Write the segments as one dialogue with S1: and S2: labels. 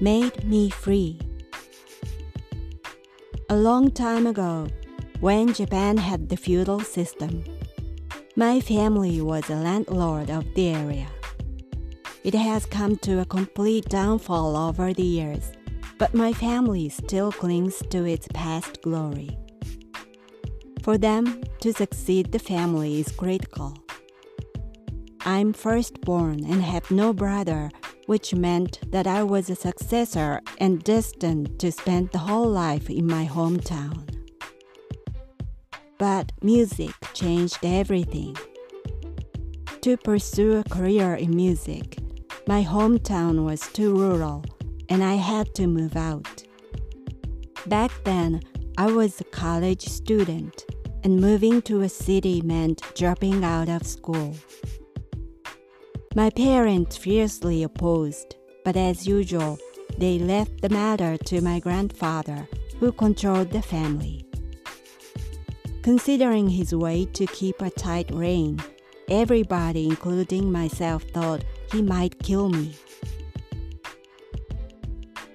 S1: made me free. A long time ago, when Japan had the feudal system, my family was a landlord of the area. It has come to a complete downfall over the years, but my family still clings to its past glory. For them to succeed the family is critical. I'm firstborn and have no brother, which meant that I was a successor and destined to spend the whole life in my hometown. But music changed everything. To pursue a career in music, my hometown was too rural and I had to move out. Back then, I was a college student, and moving to a city meant dropping out of school. My parents fiercely opposed, but as usual, they left the matter to my grandfather, who controlled the family. Considering his way to keep a tight rein, everybody, including myself, thought he might kill me.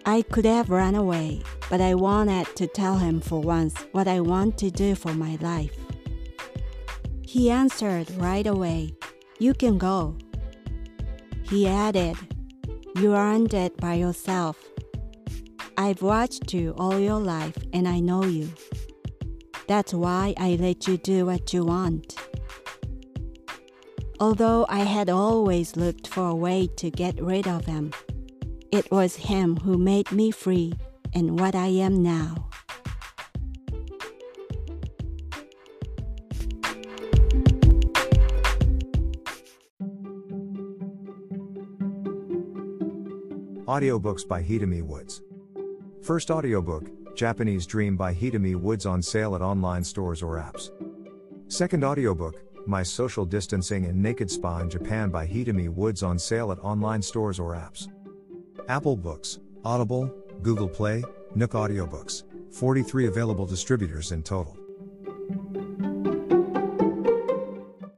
S1: I could have run away, but I wanted to tell him for once what I want to do for my life. He answered right away, You can go. He added, You aren't it by yourself. I've watched you all your life and I know you. That's why I let you do what you want. Although I had always looked for a way to get rid of him, it was him who made me free and what I am now.
S2: Audiobooks by Hitomi Woods. First audiobook, Japanese Dream by Hitomi Woods on sale at online stores or apps. Second audiobook, My Social Distancing and Naked Spa in Japan by Hitomi Woods on sale at online stores or apps. Apple Books, Audible, Google Play, Nook Audiobooks, 43 available distributors in total.